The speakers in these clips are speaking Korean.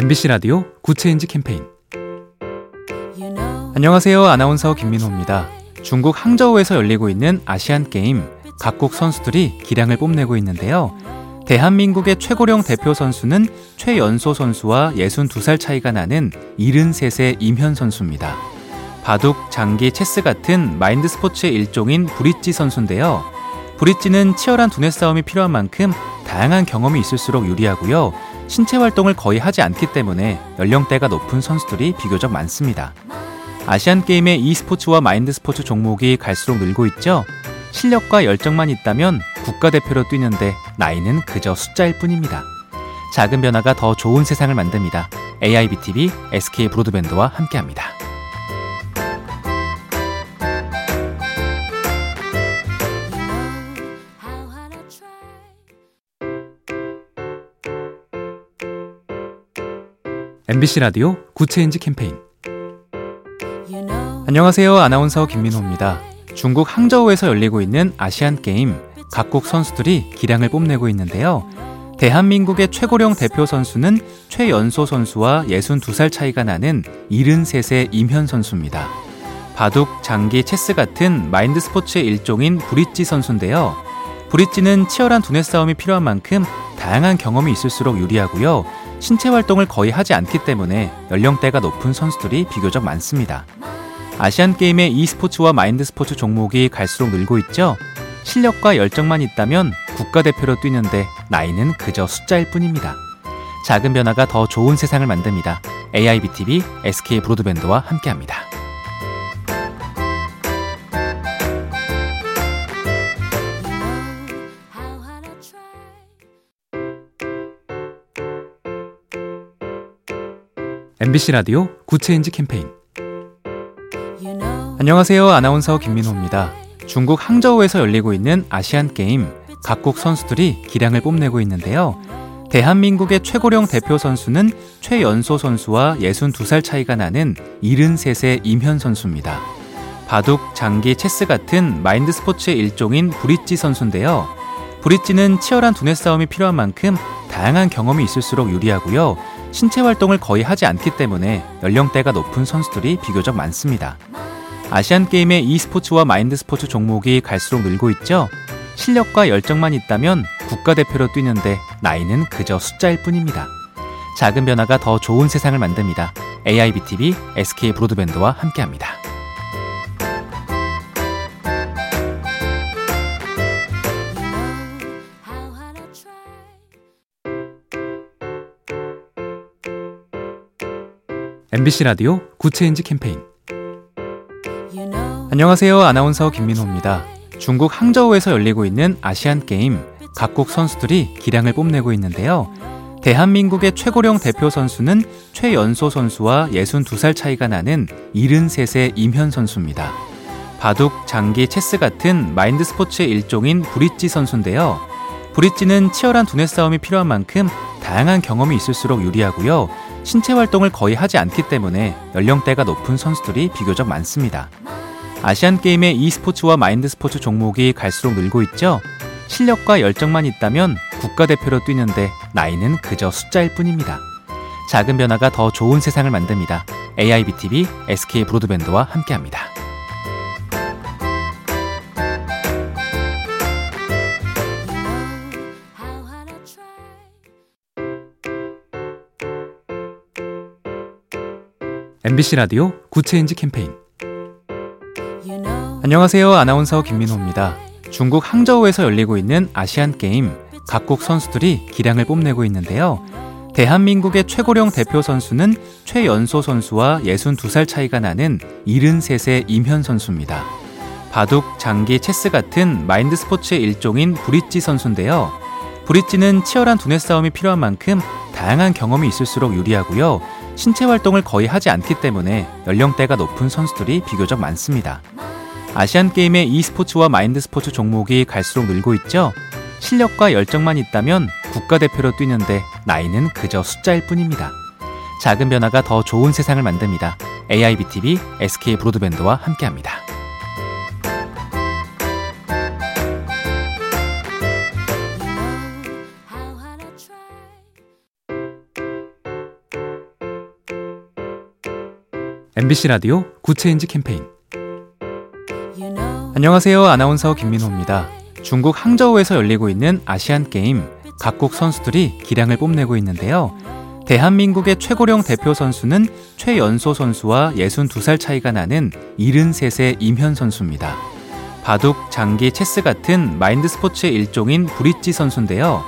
MBC 라디오 굿 체인지 캠페인 안녕하세요. 아나운서 김민호입니다. 중국 항저우에서 열리고 있는 아시안 게임 각국 선수들이 기량을 뽐내고 있는데요. 대한민국의 최고령 대표 선수는 최연소 선수와 62살 차이가 나는 73세 임현 선수입니다. 바둑, 장기, 체스 같은 마인드 스포츠의 일종인 브릿지 선수인데요. 브릿지는 치열한 두뇌 싸움이 필요한 만큼 다양한 경험이 있을수록 유리하고요. 신체 활동을 거의 하지 않기 때문에 연령대가 높은 선수들이 비교적 많습니다. 아시안 게임의 e스포츠와 마인드 스포츠 종목이 갈수록 늘고 있죠. 실력과 열정만 있다면 국가대표로 뛰는데 나이는 그저 숫자일 뿐입니다. 작은 변화가 더 좋은 세상을 만듭니다. AIBTV SK 브로드밴드와 함께합니다. MBC 라디오 굿 체인지 캠페인 안녕하세요. 아나운서 김민호입니다. 중국 항저우에서 열리고 있는 아시안 게임 각국 선수들이 기량을 뽐내고 있는데요. 대한민국의 최고령 대표 선수는 최연소 선수와 62살 차이가 나는 73세 임현 선수입니다. 바둑, 장기, 체스 같은 마인드 스포츠의 일종인 브릿지 선수인데요. 브릿지는 치열한 두뇌 싸움이 필요한 만큼 다양한 경험이 있을수록 유리하고요. 신체 활동을 거의 하지 않기 때문에 연령대가 높은 선수들이 비교적 많습니다. 아시안 게임의 e스포츠와 마인드 스포츠 종목이 갈수록 늘고 있죠. 실력과 열정만 있다면 국가대표로 뛰는데 나이는 그저 숫자일 뿐입니다. 작은 변화가 더 좋은 세상을 만듭니다. AIBTV SK 브로드밴드와 함께합니다. MBC 라디오 굿 체인지 캠페인 안녕하세요. 아나운서 김민호입니다. 중국 항저우에서 열리고 있는 아시안 게임 각국 선수들이 기량을 뽐내고 있는데요. 대한민국의 최고령 대표 선수는 최연소 선수와 62살 차이가 나는 73세 임현 선수입니다. 바둑, 장기, 체스 같은 마인드 스포츠의 일종인 브릿지 선수인데요. 브릿지는 치열한 두뇌 싸움이 필요한 만큼 다양한 경험이 있을수록 유리하고요. 신체 활동을 거의 하지 않기 때문에 연령대가 높은 선수들이 비교적 많습니다. 아시안 게임의 e스포츠와 마인드 스포츠 종목이 갈수록 늘고 있죠. 실력과 열정만 있다면 국가대표로 뛰는데 나이는 그저 숫자일 뿐입니다. 작은 변화가 더 좋은 세상을 만듭니다. AIBTV SK 브로드밴드와 함께합니다. MBC 라디오 굿 체인지 캠페인 안녕하세요. 아나운서 김민호입니다. 중국 항저우에서 열리고 있는 아시안 게임 각국 선수들이 기량을 뽐내고 있는데요. 대한민국의 최고령 대표 선수는 최연소 선수와 62살 차이가 나는 73세 임현 선수입니다. 바둑, 장기, 체스 같은 마인드 스포츠의 일종인 브릿지 선수인데요. 브릿지는 치열한 두뇌 싸움이 필요한 만큼 다양한 경험이 있을수록 유리하고요. 신체 활동을 거의 하지 않기 때문에 연령대가 높은 선수들이 비교적 많습니다. 아시안 게임의 e스포츠와 마인드 스포츠 종목이 갈수록 늘고 있죠. 실력과 열정만 있다면 국가대표로 뛰는데 나이는 그저 숫자일 뿐입니다. 작은 변화가 더 좋은 세상을 만듭니다. AIBTV SK 브로드밴드와 함께합니다. MBC 라디오 굿 체인지 캠페인 안녕하세요. 아나운서 김민호입니다. 중국 항저우에서 열리고 있는 아시안 게임 각국 선수들이 기량을 뽐내고 있는데요. 대한민국의 최고령 대표 선수는 최연소 선수와 62살 차이가 나는 73세 임현 선수입니다. 바둑, 장기, 체스 같은 마인드 스포츠의 일종인 브릿지 선수인데요. 브릿지는 치열한 두뇌 싸움이 필요한 만큼 다양한 경험이 있을수록 유리하고요. 신체 활동을 거의 하지 않기 때문에 연령대가 높은 선수들이 비교적 많습니다. 아시안 게임의 e스포츠와 마인드 스포츠 종목이 갈수록 늘고 있죠. 실력과 열정만 있다면 국가대표로 뛰는데 나이는 그저 숫자일 뿐입니다. 작은 변화가 더 좋은 세상을 만듭니다. AIBTV SK 브로드밴드와 함께합니다. MBC 라디오 Good Change 캠페인 안녕하세요. 아나운서 김민호입니다. 중국 항저우에서 열리고 있는 아시안 게임 각국 선수들이 기량을 뽐내고 있는데요. 대한민국의 최고령 대표 선수는 최연소 선수와 62살 차이가 나는 73세 임현 선수입니다. 바둑, 장기, 체스 같은 마인드 스포츠의 일종인 브릿지 선수인데요.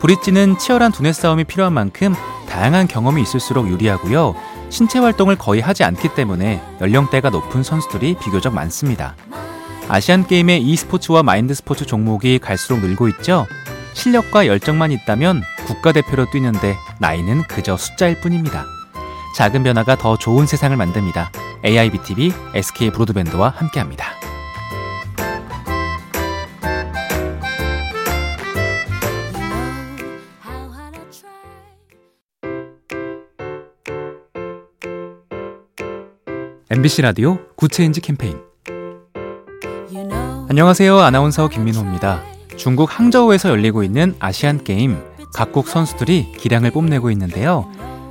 브릿지는 치열한 두뇌 싸움이 필요한 만큼 다양한 경험이 있을수록 유리하고요. 신체 활동을 거의 하지 않기 때문에 연령대가 높은 선수들이 비교적 많습니다. 아시안 게임의 e스포츠와 마인드 스포츠 종목이 갈수록 늘고 있죠. 실력과 열정만 있다면 국가대표로 뛰는데 나이는 그저 숫자일 뿐입니다. 작은 변화가 더 좋은 세상을 만듭니다. AIBTV SK 브로드밴드와 함께합니다. MBC 라디오 Good Change 캠페인 안녕하세요. 아나운서 김민호입니다. 중국 항저우에서 열리고 있는 아시안 게임 각국 선수들이 기량을 뽐내고 있는데요.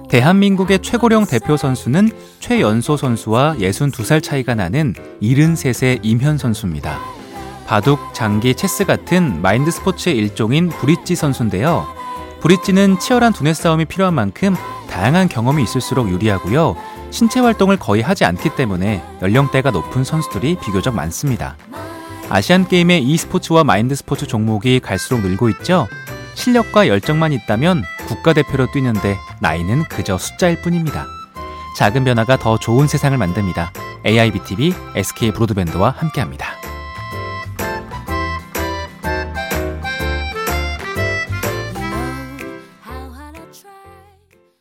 대한민국의 최고령 대표 선수는 최연소 선수와 62살 차이가 나는 73세 임현 선수입니다. 바둑, 장기, 체스 같은 마인드 스포츠의 일종인 브릿지 선수인데요. 브릿지는 치열한 두뇌 싸움이 필요한 만큼 다양한 경험이 있을수록 유리하고요. 신체 활동을 거의 하지 않기 때문에 연령대가 높은 선수들이 비교적 많습니다. 아시안 게임의 e스포츠와 마인드 스포츠 종목이 갈수록 늘고 있죠. 실력과 열정만 있다면 국가대표로 뛰는데 나이는 그저 숫자일 뿐입니다. 작은 변화가 더 좋은 세상을 만듭니다. AIBTV SK 브로드밴드와 함께합니다.